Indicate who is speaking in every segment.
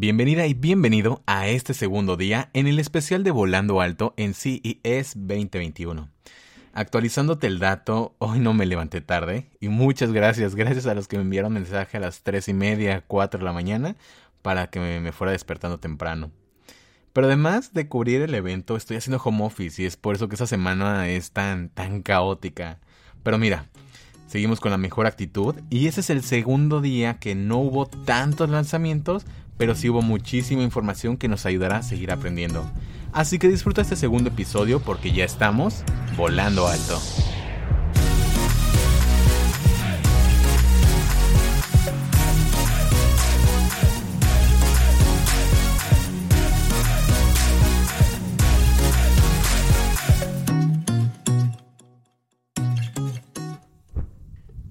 Speaker 1: Bienvenida y bienvenido a este segundo día en el especial de Volando Alto en CES 2021. Actualizándote el dato, hoy no me levanté tarde y muchas gracias, gracias a los que me enviaron mensaje a las 3 y media, 4 de la mañana para que me, fuera despertando temprano. Pero además de cubrir el evento, estoy haciendo home office y es por eso que esta semana es tan, tan caótica. Pero mira, seguimos con la mejor actitud y ese es el segundo día que no hubo tantos lanzamientos, pero sí hubo muchísima información que nos ayudará a seguir aprendiendo. Así que disfruta este segundo episodio porque ya estamos volando alto.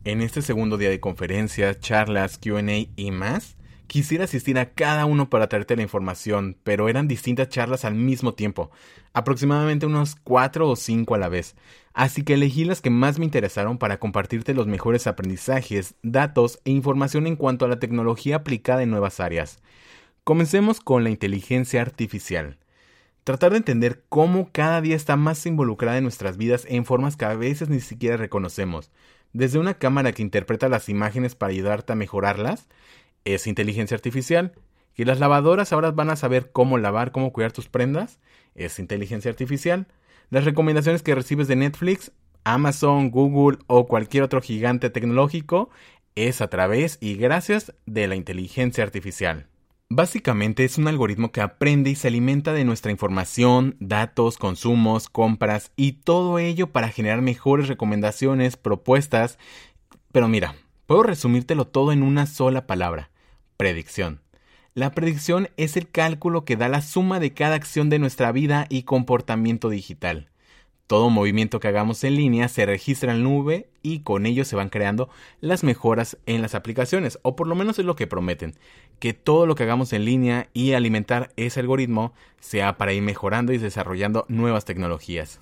Speaker 1: En este segundo día de conferencias, charlas, QA y más, Quisiera asistir a cada uno para traerte la información, pero eran distintas charlas al mismo tiempo, aproximadamente unos cuatro o cinco a la vez, así que elegí las que más me interesaron para compartirte los mejores aprendizajes, datos e información en cuanto a la tecnología aplicada en nuevas áreas. Comencemos con la inteligencia artificial. Tratar de entender cómo cada día está más involucrada en nuestras vidas en formas que a veces ni siquiera reconocemos, desde una cámara que interpreta las imágenes para ayudarte a mejorarlas, es inteligencia artificial. ¿Que las lavadoras ahora van a saber cómo lavar, cómo cuidar tus prendas? Es inteligencia artificial. Las recomendaciones que recibes de Netflix, Amazon, Google o cualquier otro gigante tecnológico es a través y gracias de la inteligencia artificial. Básicamente es un algoritmo que aprende y se alimenta de nuestra información, datos, consumos, compras y todo ello para generar mejores recomendaciones, propuestas. Pero mira, puedo resumírtelo todo en una sola palabra. Predicción. La predicción es el cálculo que da la suma de cada acción de nuestra vida y comportamiento digital. Todo movimiento que hagamos en línea se registra en nube y con ello se van creando las mejoras en las aplicaciones, o por lo menos es lo que prometen, que todo lo que hagamos en línea y alimentar ese algoritmo sea para ir mejorando y desarrollando nuevas tecnologías.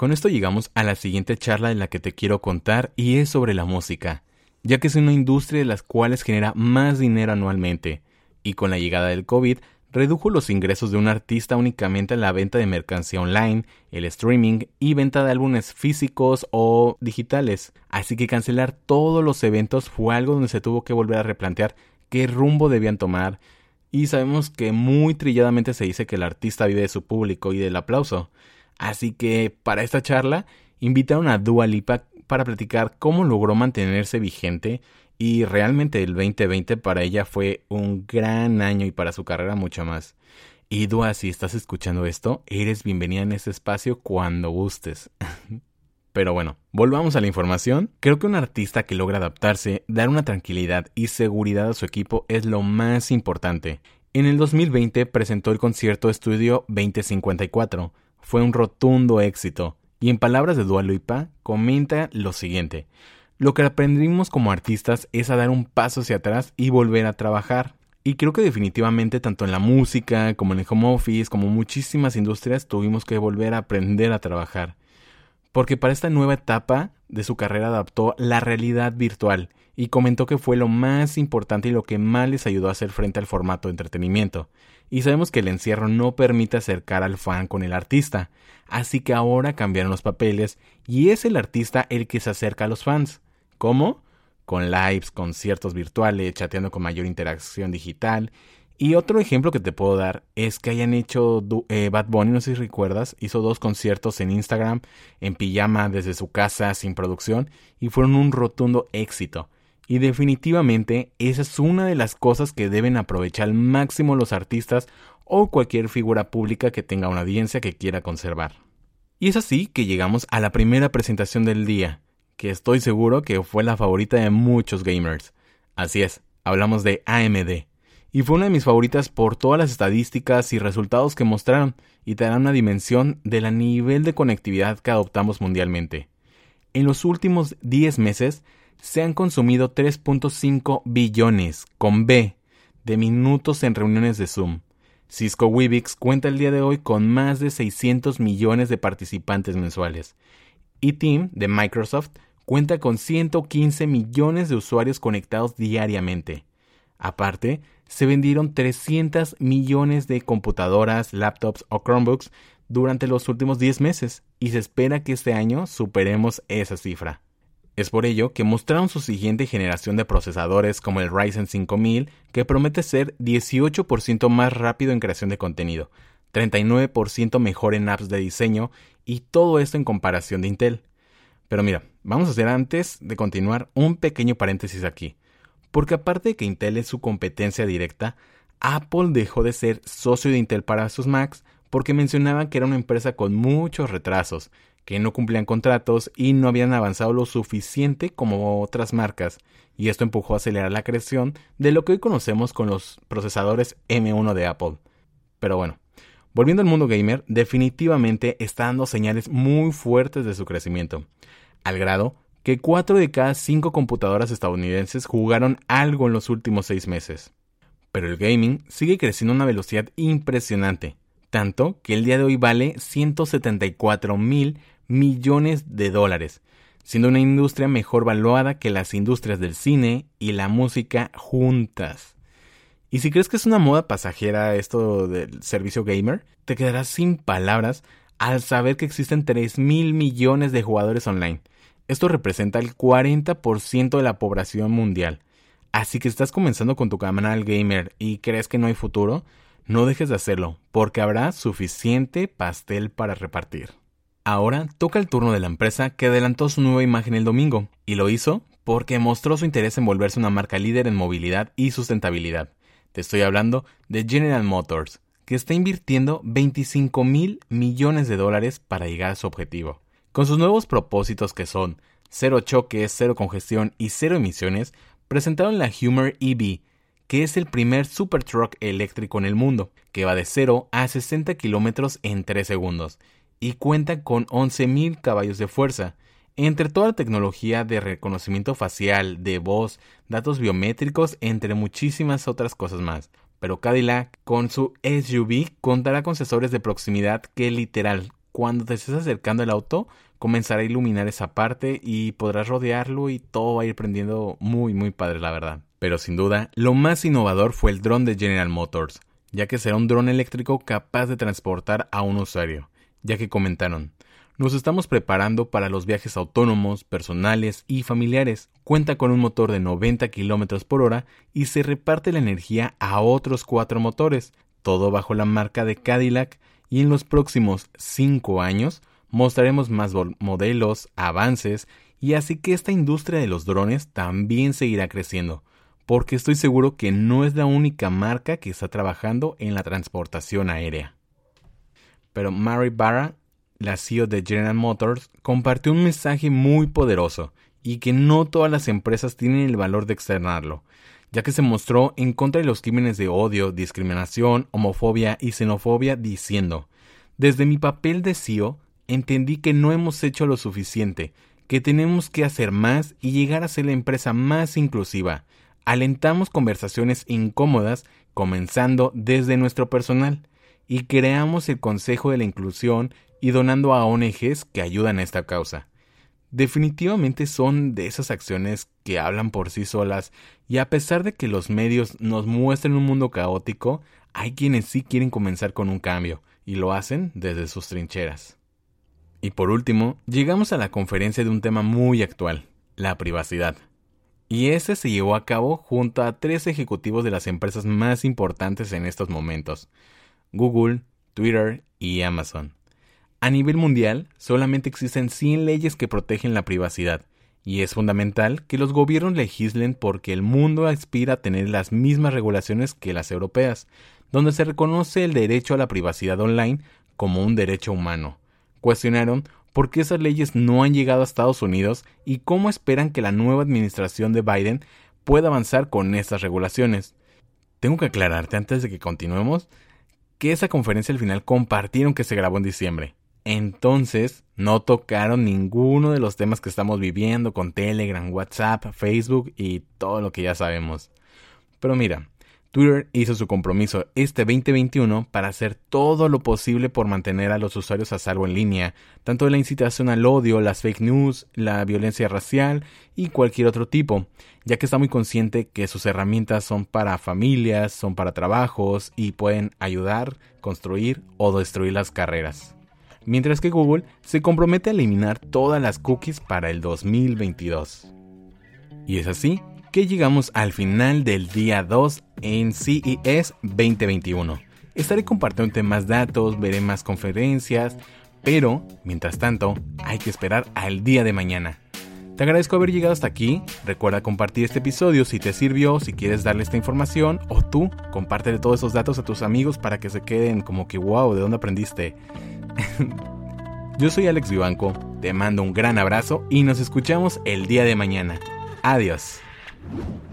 Speaker 1: Con esto llegamos a la siguiente charla de la que te quiero contar y es sobre la música ya que es una industria de las cuales genera más dinero anualmente, y con la llegada del COVID redujo los ingresos de un artista únicamente a la venta de mercancía online, el streaming y venta de álbumes físicos o digitales. Así que cancelar todos los eventos fue algo donde se tuvo que volver a replantear qué rumbo debían tomar. Y sabemos que muy trilladamente se dice que el artista vive de su público y del aplauso. Así que para esta charla invitaron a Dua Lipa para platicar cómo logró mantenerse vigente y realmente el 2020 para ella fue un gran año y para su carrera mucho más. Y Dua, si estás escuchando esto, eres bienvenida en este espacio cuando gustes. Pero bueno, volvamos a la información. Creo que un artista que logra adaptarse, dar una tranquilidad y seguridad a su equipo es lo más importante. En el 2020 presentó el concierto Estudio 2054. Fue un rotundo éxito. Y en palabras de Lipa, comenta lo siguiente. Lo que aprendimos como artistas es a dar un paso hacia atrás y volver a trabajar. Y creo que definitivamente tanto en la música como en el home office, como muchísimas industrias, tuvimos que volver a aprender a trabajar. Porque para esta nueva etapa de su carrera adaptó la realidad virtual y comentó que fue lo más importante y lo que más les ayudó a hacer frente al formato de entretenimiento y sabemos que el encierro no permite acercar al fan con el artista, así que ahora cambiaron los papeles y es el artista el que se acerca a los fans. ¿Cómo? Con lives, conciertos virtuales, chateando con mayor interacción digital. Y otro ejemplo que te puedo dar es que hayan hecho eh, Bad Bunny, no sé si recuerdas, hizo dos conciertos en Instagram en pijama desde su casa sin producción y fueron un rotundo éxito. Y definitivamente esa es una de las cosas que deben aprovechar al máximo los artistas o cualquier figura pública que tenga una audiencia que quiera conservar. Y es así que llegamos a la primera presentación del día, que estoy seguro que fue la favorita de muchos gamers. Así es, hablamos de AMD. Y fue una de mis favoritas por todas las estadísticas y resultados que mostraron y te dan una dimensión del nivel de conectividad que adoptamos mundialmente. En los últimos 10 meses se han consumido 3.5 billones, con B, de minutos en reuniones de Zoom. Cisco Webex cuenta el día de hoy con más de 600 millones de participantes mensuales. Y Team, de Microsoft, cuenta con 115 millones de usuarios conectados diariamente. Aparte, se vendieron 300 millones de computadoras, laptops o Chromebooks durante los últimos 10 meses y se espera que este año superemos esa cifra. Es por ello que mostraron su siguiente generación de procesadores como el Ryzen 5000, que promete ser 18% más rápido en creación de contenido, 39% mejor en apps de diseño y todo esto en comparación de Intel. Pero mira, vamos a hacer antes de continuar un pequeño paréntesis aquí, porque aparte de que Intel es su competencia directa, Apple dejó de ser socio de Intel para sus Macs porque mencionaban que era una empresa con muchos retrasos, que no cumplían contratos y no habían avanzado lo suficiente como otras marcas, y esto empujó a acelerar la creación de lo que hoy conocemos con los procesadores M1 de Apple. Pero bueno, volviendo al mundo gamer, definitivamente está dando señales muy fuertes de su crecimiento, al grado que 4 de cada 5 computadoras estadounidenses jugaron algo en los últimos 6 meses. Pero el gaming sigue creciendo a una velocidad impresionante, tanto que el día de hoy vale 174 mil millones de dólares, siendo una industria mejor valuada que las industrias del cine y la música juntas. Y si crees que es una moda pasajera esto del servicio gamer, te quedarás sin palabras al saber que existen 3 mil millones de jugadores online. Esto representa el 40% de la población mundial. Así que estás comenzando con tu canal gamer y crees que no hay futuro, no dejes de hacerlo, porque habrá suficiente pastel para repartir. Ahora toca el turno de la empresa que adelantó su nueva imagen el domingo, y lo hizo porque mostró su interés en volverse una marca líder en movilidad y sustentabilidad. Te estoy hablando de General Motors, que está invirtiendo 25 mil millones de dólares para llegar a su objetivo. Con sus nuevos propósitos que son cero choques, cero congestión y cero emisiones, presentaron la Hummer EV, que es el primer super truck eléctrico en el mundo, que va de 0 a 60 kilómetros en 3 segundos y cuenta con 11.000 caballos de fuerza. Entre toda la tecnología de reconocimiento facial, de voz, datos biométricos, entre muchísimas otras cosas más. Pero Cadillac, con su SUV, contará con sensores de proximidad que literal, cuando te estés acercando el auto, comenzará a iluminar esa parte y podrás rodearlo y todo va a ir prendiendo muy muy padre la verdad. Pero sin duda, lo más innovador fue el dron de General Motors, ya que será un dron eléctrico capaz de transportar a un usuario, ya que comentaron, nos estamos preparando para los viajes autónomos, personales y familiares. Cuenta con un motor de 90 km por hora y se reparte la energía a otros cuatro motores, todo bajo la marca de Cadillac. Y en los próximos 5 años mostraremos más modelos, avances y así que esta industria de los drones también seguirá creciendo, porque estoy seguro que no es la única marca que está trabajando en la transportación aérea. Pero Mary Barra, la CEO de General Motors, compartió un mensaje muy poderoso y que no todas las empresas tienen el valor de externarlo, ya que se mostró en contra de los crímenes de odio, discriminación, homofobia y xenofobia diciendo, desde mi papel de CEO entendí que no hemos hecho lo suficiente, que tenemos que hacer más y llegar a ser la empresa más inclusiva, alentamos conversaciones incómodas comenzando desde nuestro personal y creamos el Consejo de la Inclusión y donando a ONGs que ayudan a esta causa. Definitivamente son de esas acciones que hablan por sí solas y a pesar de que los medios nos muestren un mundo caótico, hay quienes sí quieren comenzar con un cambio y lo hacen desde sus trincheras. Y por último, llegamos a la conferencia de un tema muy actual, la privacidad y ese se llevó a cabo junto a tres ejecutivos de las empresas más importantes en estos momentos, Google, Twitter y Amazon. A nivel mundial, solamente existen 100 leyes que protegen la privacidad, y es fundamental que los gobiernos legislen porque el mundo aspira a tener las mismas regulaciones que las europeas, donde se reconoce el derecho a la privacidad online como un derecho humano. Cuestionaron por qué esas leyes no han llegado a Estados Unidos y cómo esperan que la nueva administración de Biden pueda avanzar con estas regulaciones. Tengo que aclararte antes de que continuemos que esa conferencia al final compartieron que se grabó en diciembre. Entonces, no tocaron ninguno de los temas que estamos viviendo con Telegram, WhatsApp, Facebook y todo lo que ya sabemos. Pero mira, Twitter hizo su compromiso este 2021 para hacer todo lo posible por mantener a los usuarios a salvo en línea, tanto de la incitación al odio, las fake news, la violencia racial y cualquier otro tipo, ya que está muy consciente que sus herramientas son para familias, son para trabajos y pueden ayudar, construir o destruir las carreras. Mientras que Google se compromete a eliminar todas las cookies para el 2022. Y es así que llegamos al final del día 2 en CES 2021. Estaré compartiendo más datos, veré más conferencias, pero mientras tanto hay que esperar al día de mañana. Te agradezco haber llegado hasta aquí. Recuerda compartir este episodio si te sirvió, si quieres darle esta información o tú compártele todos esos datos a tus amigos para que se queden como que wow, ¿de dónde aprendiste? Yo soy Alex Vivanco, te mando un gran abrazo y nos escuchamos el día de mañana. Adiós. you